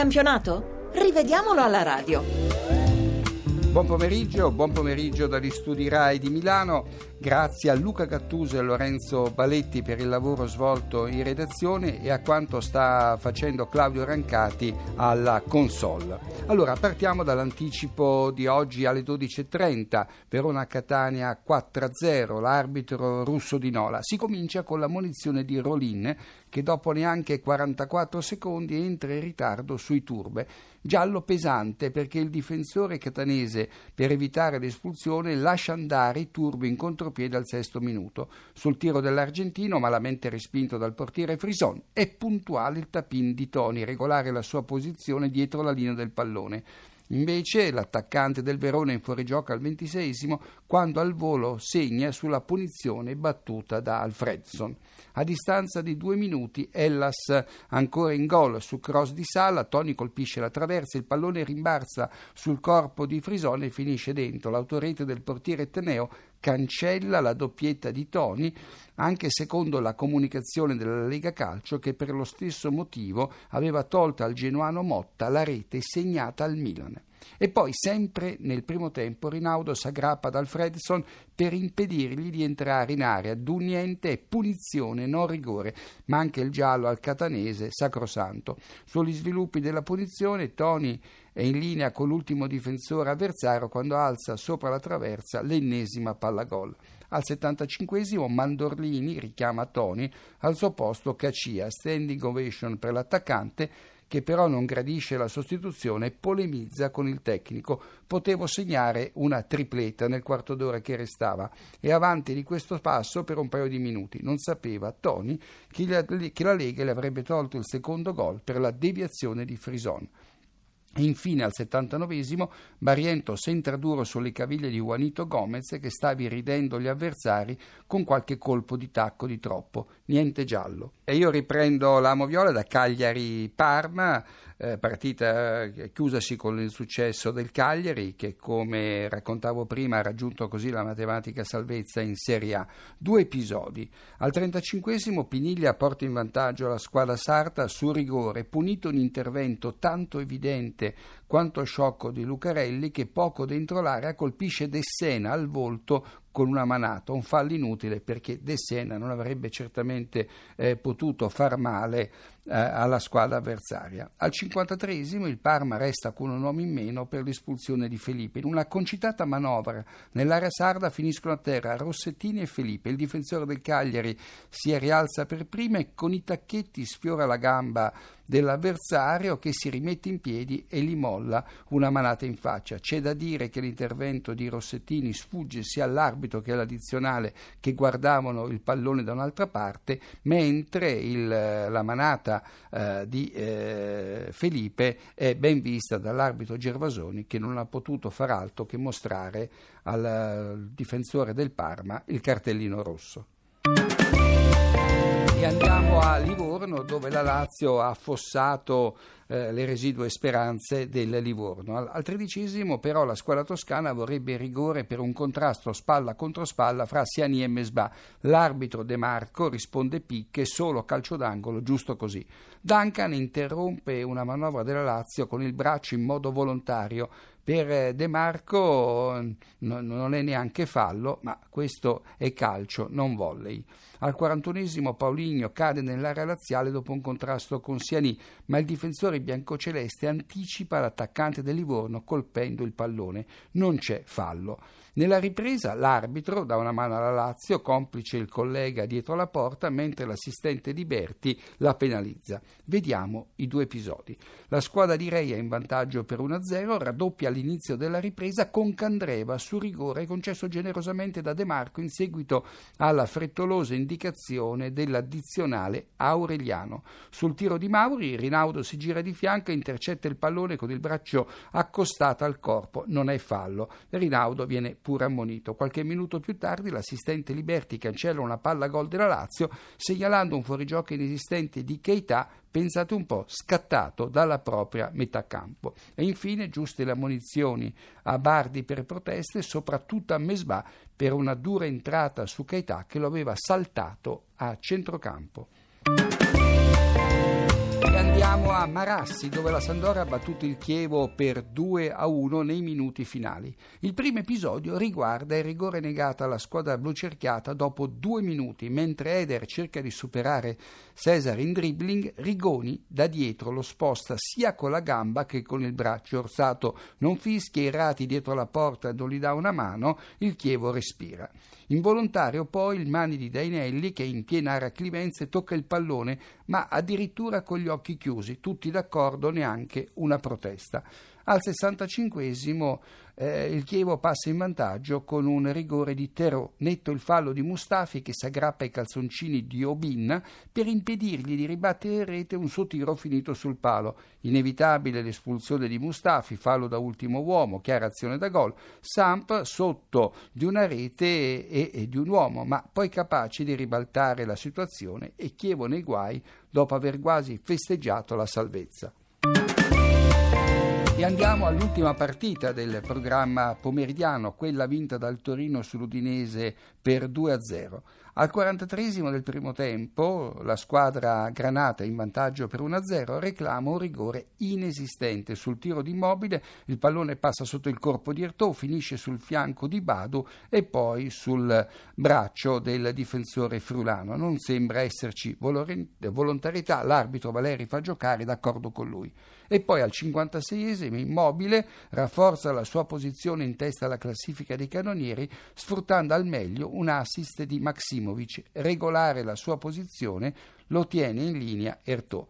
campionato? Rivediamolo alla radio. Buon pomeriggio, buon pomeriggio dagli studi RAI di Milano. Grazie a Luca Gattuso e Lorenzo Baletti per il lavoro svolto in redazione e a quanto sta facendo Claudio Rancati alla console. Allora, partiamo dall'anticipo di oggi alle 12.30, Verona-Catania 4-0, l'arbitro russo di Nola. Si comincia con la munizione di Rolin che dopo neanche 44 secondi entra in ritardo sui turbe. Giallo pesante perché il difensore catanese, per evitare l'espulsione, lascia andare i turbi in contropiede al sesto minuto. Sul tiro dell'argentino, malamente respinto dal portiere Frison, è puntuale il tapin di Toni, regolare la sua posizione dietro la linea del pallone. Invece l'attaccante del Verona in fuorigioco al ventiseiesimo quando al volo segna sulla punizione battuta da Alfredson. A distanza di due minuti Ellas ancora in gol su cross di Sala, Toni colpisce la traversa, il pallone rimbalza sul corpo di Frisone e finisce dentro. L'autorete del portiere Teneo cancella la doppietta di Toni, anche secondo la comunicazione della Lega Calcio che per lo stesso motivo aveva tolto al genuano Motta la rete segnata al Milan. E poi, sempre nel primo tempo, Rinaudo s'aggrappa ad Alfredson per impedirgli di entrare in area. Duniente e punizione, non rigore, ma anche il giallo al catanese sacrosanto. Sugli sviluppi della punizione, Toni è in linea con l'ultimo difensore avversario quando alza sopra la traversa l'ennesima palla gol. Al 75 Mandorlini richiama Toni al suo posto Cacia, standing ovation per l'attaccante che però non gradisce la sostituzione e polemizza con il tecnico. Potevo segnare una tripleta nel quarto d'ora che restava e avanti di questo passo per un paio di minuti. Non sapeva Toni che la Lega le avrebbe tolto il secondo gol per la deviazione di Frison. Infine al 79 Barriento centra duro sulle caviglie di Juanito Gomez che stava ridendo gli avversari con qualche colpo di tacco di troppo, niente giallo. E io riprendo l'amo viola da Cagliari Parma, eh, partita eh, chiusasi con il successo del Cagliari che come raccontavo prima ha raggiunto così la matematica salvezza in Serie A. Due episodi. Al 35 Piniglia porta in vantaggio la squadra sarta su rigore, punito un intervento tanto evidente quanto sciocco di Lucarelli che poco dentro l'area colpisce Dessena al volto con una manata, un fallo inutile perché De Sena non avrebbe certamente eh, potuto far male eh, alla squadra avversaria. Al 53 il Parma resta con un uomo in meno per l'espulsione di Felipe. In una concitata manovra nell'area sarda finiscono a terra Rossettini e Felipe. Il difensore del Cagliari si rialza per prima e con i tacchetti sfiora la gamba dell'avversario che si rimette in piedi e gli molla una manata in faccia. C'è da dire che l'intervento di Rossettini sfugge sia all'arbitro che all'addizionale che guardavano il pallone da un'altra parte, mentre il, la manata eh, di eh, Felipe è ben vista dall'arbitro Gervasoni che non ha potuto far altro che mostrare al, al difensore del Parma il cartellino rosso. E andiamo a Livorno dove la Lazio ha affossato eh, le residue speranze del Livorno. Al, al, tredicesimo però la squadra toscana vorrebbe rigore per un contrasto spalla contro spalla fra Siani e Mesbà. L'arbitro De Marco risponde picche, solo calcio d'angolo, giusto così. Duncan interrompe una manovra della Lazio con il braccio in modo volontario per eh, De Marco non è neanche fallo, ma questo è calcio, non volley. Al 41esimo Paulinho cade nell'area laziale dopo un contrasto con Siani, ma il difensore biancoceleste anticipa l'attaccante del Livorno colpendo il pallone. Non c'è fallo. Nella ripresa l'arbitro dà una mano alla Lazio, complice il collega dietro la porta, mentre l'assistente di Berti la penalizza. Vediamo i due episodi. La squadra di Reia in vantaggio per 1-0, raddoppia all'inizio della ripresa con Candreva su rigore concesso generosamente da De Marco in seguito alla frettolosa indicazione dell'addizionale Aureliano. Sul tiro di Mauri, Rinaudo si gira di fianco e intercetta il pallone con il braccio accostato al corpo. Non è fallo. Rinaudo viene pure ammonito. Qualche minuto più tardi l'assistente Liberti cancella una palla gol della Lazio segnalando un fuorigioco inesistente di Keita pensate un po', scattato dalla propria metà campo. E infine giuste le ammonizioni a Bardi per proteste, soprattutto a Mesbà per una dura entrata su Keita che lo aveva saltato a centrocampo. Andiamo a Marassi dove la Sandora ha battuto il Chievo per 2 a 1 nei minuti finali. Il primo episodio riguarda il rigore negato alla squadra blucerchiata dopo due minuti, mentre Eder cerca di superare Cesar in dribbling, Rigoni da dietro lo sposta sia con la gamba che con il braccio. Orsato non fischia, i rati dietro la porta non gli dà una mano, il Chievo respira. Involontario poi il mani di Dainelli che in piena area Clivenze tocca il pallone, ma addirittura con gli occhi chiusi, tutti d'accordo, neanche una protesta. Al 65esimo eh, il Chievo passa in vantaggio con un rigore di Terò. Netto il fallo di Mustafi che si aggrappa ai calzoncini di Obin per impedirgli di ribattere in rete un suo tiro finito sul palo. Inevitabile l'espulsione di Mustafi, fallo da ultimo uomo, chiara azione da gol. Samp sotto di una rete e, e di un uomo, ma poi capace di ribaltare la situazione e Chievo nei guai dopo aver quasi festeggiato la salvezza. E andiamo all'ultima partita del programma pomeridiano, quella vinta dal Torino sull'Udinese per 2-0. Al 43 del primo tempo la squadra granata in vantaggio per 1-0 reclama un rigore inesistente sul tiro di Immobile, il pallone passa sotto il corpo di Ertò, finisce sul fianco di Badu e poi sul braccio del difensore frulano. Non sembra esserci volontarietà, l'arbitro Valeri fa giocare d'accordo con lui. E poi al 56esimo Immobile rafforza la sua posizione in testa alla classifica dei cannonieri sfruttando al meglio un assist di Maximovic. Regolare la sua posizione lo tiene in linea Ertò.